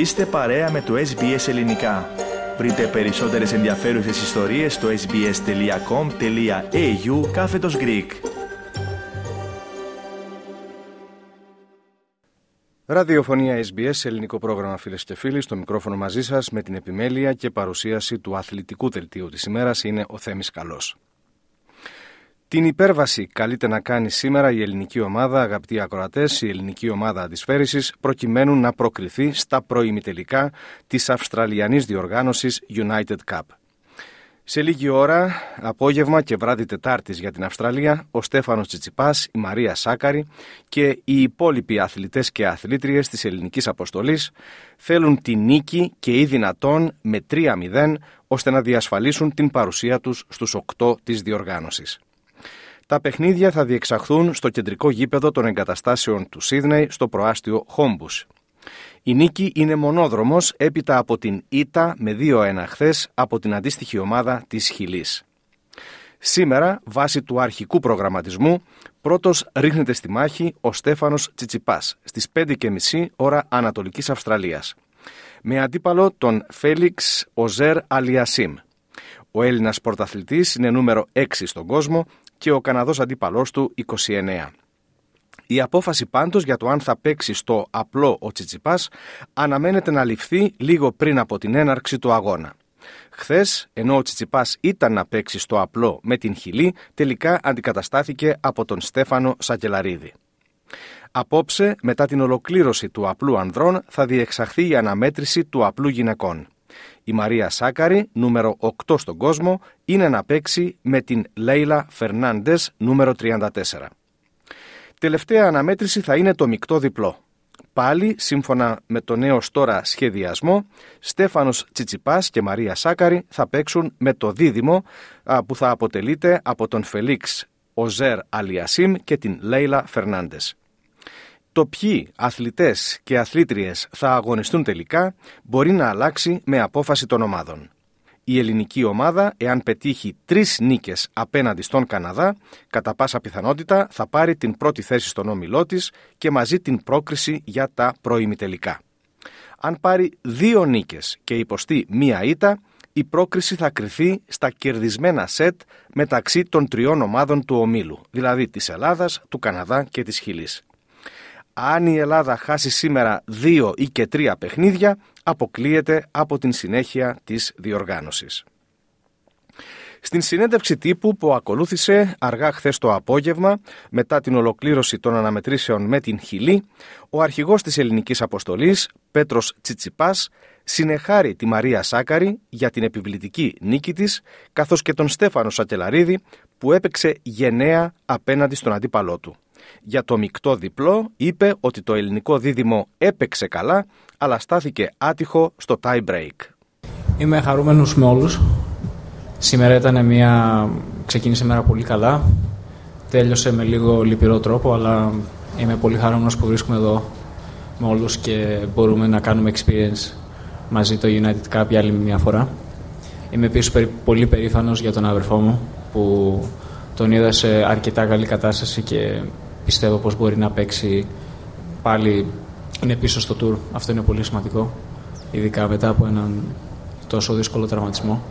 Είστε παρέα με το SBS Ελληνικά. Βρείτε περισσότερες ενδιαφέρουσες ιστορίες στο sbs.com.au κάθετος Greek. Ραδιοφωνία SBS, ελληνικό πρόγραμμα φίλες και φίλοι, στο μικρόφωνο μαζί σας με την επιμέλεια και παρουσίαση του αθλητικού δελτίου της ημέρας είναι ο Θέμης Καλός. Την υπέρβαση καλείται να κάνει σήμερα η ελληνική ομάδα, αγαπητοί ακροατές, η ελληνική ομάδα αντισφαίρησης, προκειμένου να προκριθεί στα προημιτελικά της Αυστραλιανής διοργάνωσης United Cup. Σε λίγη ώρα, απόγευμα και βράδυ Τετάρτης για την Αυστραλία, ο Στέφανος Τσιτσιπάς, η Μαρία Σάκαρη και οι υπόλοιποι αθλητές και αθλήτριες της ελληνικής αποστολής θέλουν τη νίκη και ή δυνατόν με 3-0 ώστε να διασφαλίσουν την παρουσία τους στους 8 της διοργάνωσης. Τα παιχνίδια θα διεξαχθούν στο κεντρικό γήπεδο των εγκαταστάσεων του Σίδνεϊ στο προάστιο Χόμπους. Η νίκη είναι μονόδρομος έπειτα από την ΙΤΑ με 2-1 χθες από την αντίστοιχη ομάδα της Χιλής. Σήμερα, βάσει του αρχικού προγραμματισμού, πρώτος ρίχνεται στη μάχη ο Στέφανος Τσιτσιπάς στις 5.30 ώρα Ανατολικής Αυστραλίας. Με αντίπαλο τον Φέλιξ Οζέρ Αλιασίμ. Ο Έλληνας πρωταθλητής είναι νούμερο 6 στον κόσμο και ο Καναδός αντίπαλός του 29. Η απόφαση πάντως για το αν θα παίξει στο απλό ο Τσιτσιπάς αναμένεται να ληφθεί λίγο πριν από την έναρξη του αγώνα. Χθες, ενώ ο Τσιτσιπάς ήταν να παίξει στο απλό με την Χιλή, τελικά αντικαταστάθηκε από τον Στέφανο Σακελαρίδη. Απόψε, μετά την ολοκλήρωση του απλού ανδρών, θα διεξαχθεί η αναμέτρηση του απλού γυναικών. Η Μαρία Σάκαρη, νούμερο 8 στον κόσμο, είναι να παίξει με την Λέιλα Φερνάντες, νούμερο 34. Τελευταία αναμέτρηση θα είναι το μεικτό διπλό. Πάλι, σύμφωνα με το νέο τώρα σχεδιασμό, Στέφανος Τσιτσιπάς και Μαρία Σάκαρη θα παίξουν με το δίδυμο που θα αποτελείται από τον Φελίξ Οζέρ Αλιασίμ και την Λέιλα Φερνάντες. Το ποιοι αθλητές και αθλήτριες θα αγωνιστούν τελικά μπορεί να αλλάξει με απόφαση των ομάδων. Η ελληνική ομάδα, εάν πετύχει τρεις νίκες απέναντι στον Καναδά, κατά πάσα πιθανότητα θα πάρει την πρώτη θέση στον όμιλό της και μαζί την πρόκριση για τα προημιτελικά. Αν πάρει δύο νίκες και υποστεί μία ήττα, η πρόκριση θα κρυθεί στα κερδισμένα σετ μεταξύ των τριών ομάδων του ομίλου, δηλαδή της Ελλάδας, του Καναδά και της Χιλής αν η Ελλάδα χάσει σήμερα δύο ή και τρία παιχνίδια, αποκλείεται από την συνέχεια της διοργάνωσης. Στην συνέντευξη τύπου που ακολούθησε αργά χθες το απόγευμα, μετά την ολοκλήρωση των αναμετρήσεων με την Χιλή, ο αρχηγός της ελληνικής αποστολής, Πέτρος Τσιτσιπάς, συνεχάρει τη Μαρία Σάκαρη για την επιβλητική νίκη της, καθώς και τον Στέφανο Σακελαρίδη που έπαιξε γενναία απέναντι στον αντίπαλό του. Για το μεικτό διπλό είπε ότι το ελληνικό δίδυμο έπαιξε καλά, αλλά στάθηκε άτυχο στο tie break. Είμαι χαρούμενος με όλους. Σήμερα ήταν μια... ξεκίνησε μέρα πολύ καλά. Τέλειωσε με λίγο λυπηρό τρόπο, αλλά είμαι πολύ χαρούμενος που βρίσκομαι εδώ με όλους και μπορούμε να κάνουμε experience μαζί το United Cup για άλλη μια φορά. Είμαι επίσης πολύ περήφανος για τον αδερφό μου που τον είδα σε αρκετά καλή κατάσταση και πιστεύω πως μπορεί να παίξει πάλι είναι πίσω στο tour. Αυτό είναι πολύ σημαντικό, ειδικά μετά από έναν τόσο δύσκολο τραυματισμό.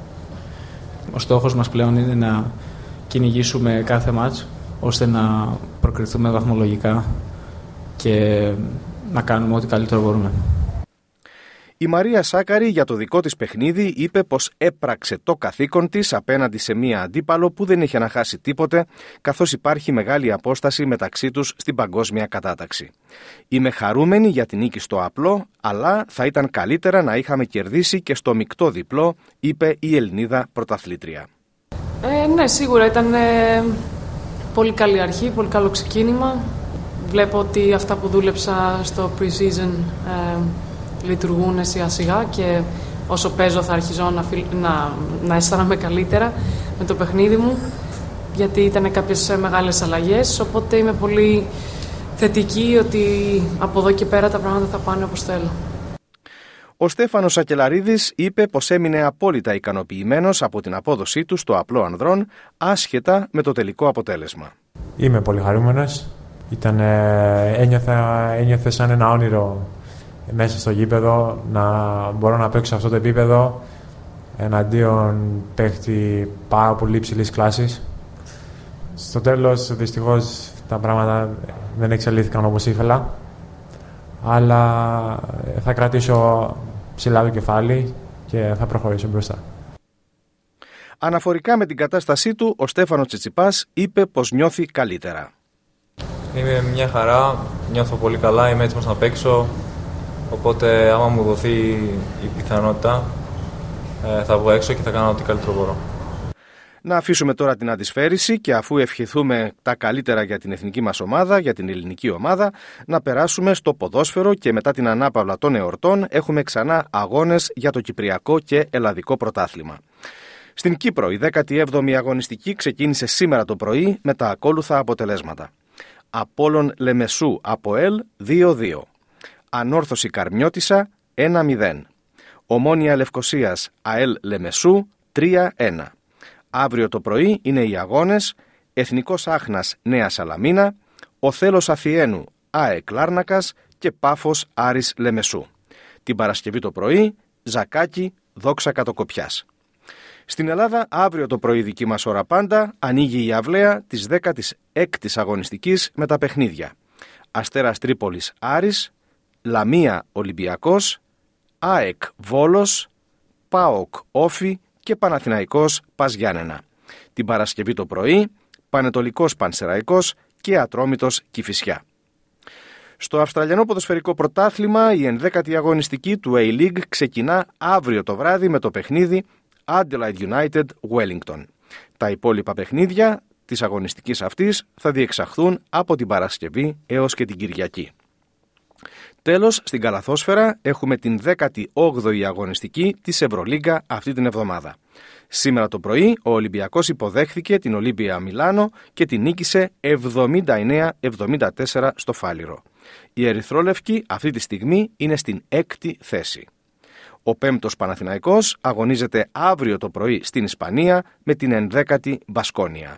Ο στόχος μας πλέον είναι να κυνηγήσουμε κάθε μάτς ώστε να προκριθούμε βαθμολογικά και να κάνουμε ό,τι καλύτερο μπορούμε. Η Μαρία Σάκαρη για το δικό της παιχνίδι είπε πως έπραξε το καθήκον της απέναντι σε μία αντίπαλο που δεν είχε να χάσει τίποτε καθώς υπάρχει μεγάλη απόσταση μεταξύ τους στην παγκόσμια κατάταξη. Είμαι χαρούμενη για την νίκη στο απλό, αλλά θα ήταν καλύτερα να είχαμε κερδίσει και στο μεικτό διπλό, είπε η Ελληνίδα πρωταθλήτρια. Ε, ναι, σίγουρα ήταν ε, πολύ καλή αρχή, πολύ καλό ξεκίνημα. Βλέπω ότι αυτά που δούλεψα στο pre-season ε, λειτουργούν σιγά σιγά και όσο παίζω θα αρχίζω να, να, να αισθάνομαι καλύτερα με το παιχνίδι μου γιατί ήταν κάποιες μεγάλες αλλαγές οπότε είμαι πολύ θετική ότι από εδώ και πέρα τα πράγματα θα πάνε όπως θέλω. Ο Στέφανος Ακελαρίδης είπε πως έμεινε απόλυτα ικανοποιημένος από την απόδοσή του στο απλό ανδρών άσχετα με το τελικό αποτέλεσμα. Είμαι πολύ χαρούμενος. Ήταν, ένιωθα, ένιωθα σαν ένα όνειρο μέσα στο γήπεδο, να μπορώ να παίξω σε αυτό το επίπεδο εναντίον παίχτη πάρα πολύ υψηλής κλάσης. Στο τέλος, δυστυχώς, τα πράγματα δεν εξελίχθηκαν όπως ήθελα. Αλλά θα κρατήσω ψηλά το κεφάλι και θα προχωρήσω μπροστά. Αναφορικά με την κατάστασή του, ο Στέφανος Τσιτσιπάς είπε πως νιώθει καλύτερα. Είμαι μια χαρά, νιώθω πολύ καλά, είμαι έτοιμος να παίξω. Οπότε άμα μου δοθεί η πιθανότητα ε, θα βγω έξω και θα κάνω ό,τι καλύτερο μπορώ. Να αφήσουμε τώρα την αντισφαίριση και αφού ευχηθούμε τα καλύτερα για την εθνική μας ομάδα, για την ελληνική ομάδα, να περάσουμε στο ποδόσφαιρο και μετά την ανάπαυλα των εορτών έχουμε ξανά αγώνες για το Κυπριακό και Ελλαδικό πρωτάθλημα. Στην Κύπρο η 17η αγωνιστική ξεκίνησε σήμερα το πρωί με τα ακόλουθα αποτελέσματα. Απόλλων Λεμεσού από ΕΛ 2-2. Ανόρθωση Καρμιώτησα 1-0. Ομόνια Λευκοσίας ΑΕΛ Λεμεσού 3-1. Αύριο το πρωί είναι οι αγώνες Εθνικός Άχνας Νέα Σαλαμίνα, ο Θέλος Αθιένου ΑΕΚ Λάρνακας και Πάφος Άρης Λεμεσού. Την Παρασκευή το πρωί Ζακάκι Δόξα Κατοκοπιάς. Στην Ελλάδα, αύριο το πρωί δική μας ώρα πάντα, ανοίγει η αυλαία της 16ης αγωνιστικής με τα παιχνίδια. Αστέρας Τρίπολης Άρης, Λαμία Ολυμπιακός, ΑΕΚ Βόλος, ΠΑΟΚ Όφη και Παναθηναϊκός Πας Γιάννενα. Την Παρασκευή το πρωί, Πανετολικός Πανσεραϊκός και Ατρόμητος Κηφισιά. Στο Αυστραλιανό Ποδοσφαιρικό Πρωτάθλημα η 11η αγωνιστική του A-League ξεκινά αύριο το βράδυ με το παιχνίδι Adelaide United Wellington. Τα υπόλοιπα παιχνίδια της αγωνιστικής αυτής θα διεξαχθούν από την Παρασκευή έως και την Κυριακή. Τέλος, στην Καλαθόσφαιρα έχουμε την 18η αγωνιστική της Ευρωλίγκα αυτή την εβδομάδα. Σήμερα το πρωί ο Ολυμπιακός υποδέχθηκε την Ολύμπια Μιλάνο και την νίκησε 79-74 στο Φάληρο. Η Ερυθρόλευκη αυτή τη στιγμή είναι στην έκτη θέση. Ο πέμπτος Παναθηναϊκός αγωνίζεται αύριο το πρωί στην Ισπανία με την ενδέκατη Μπασκόνια.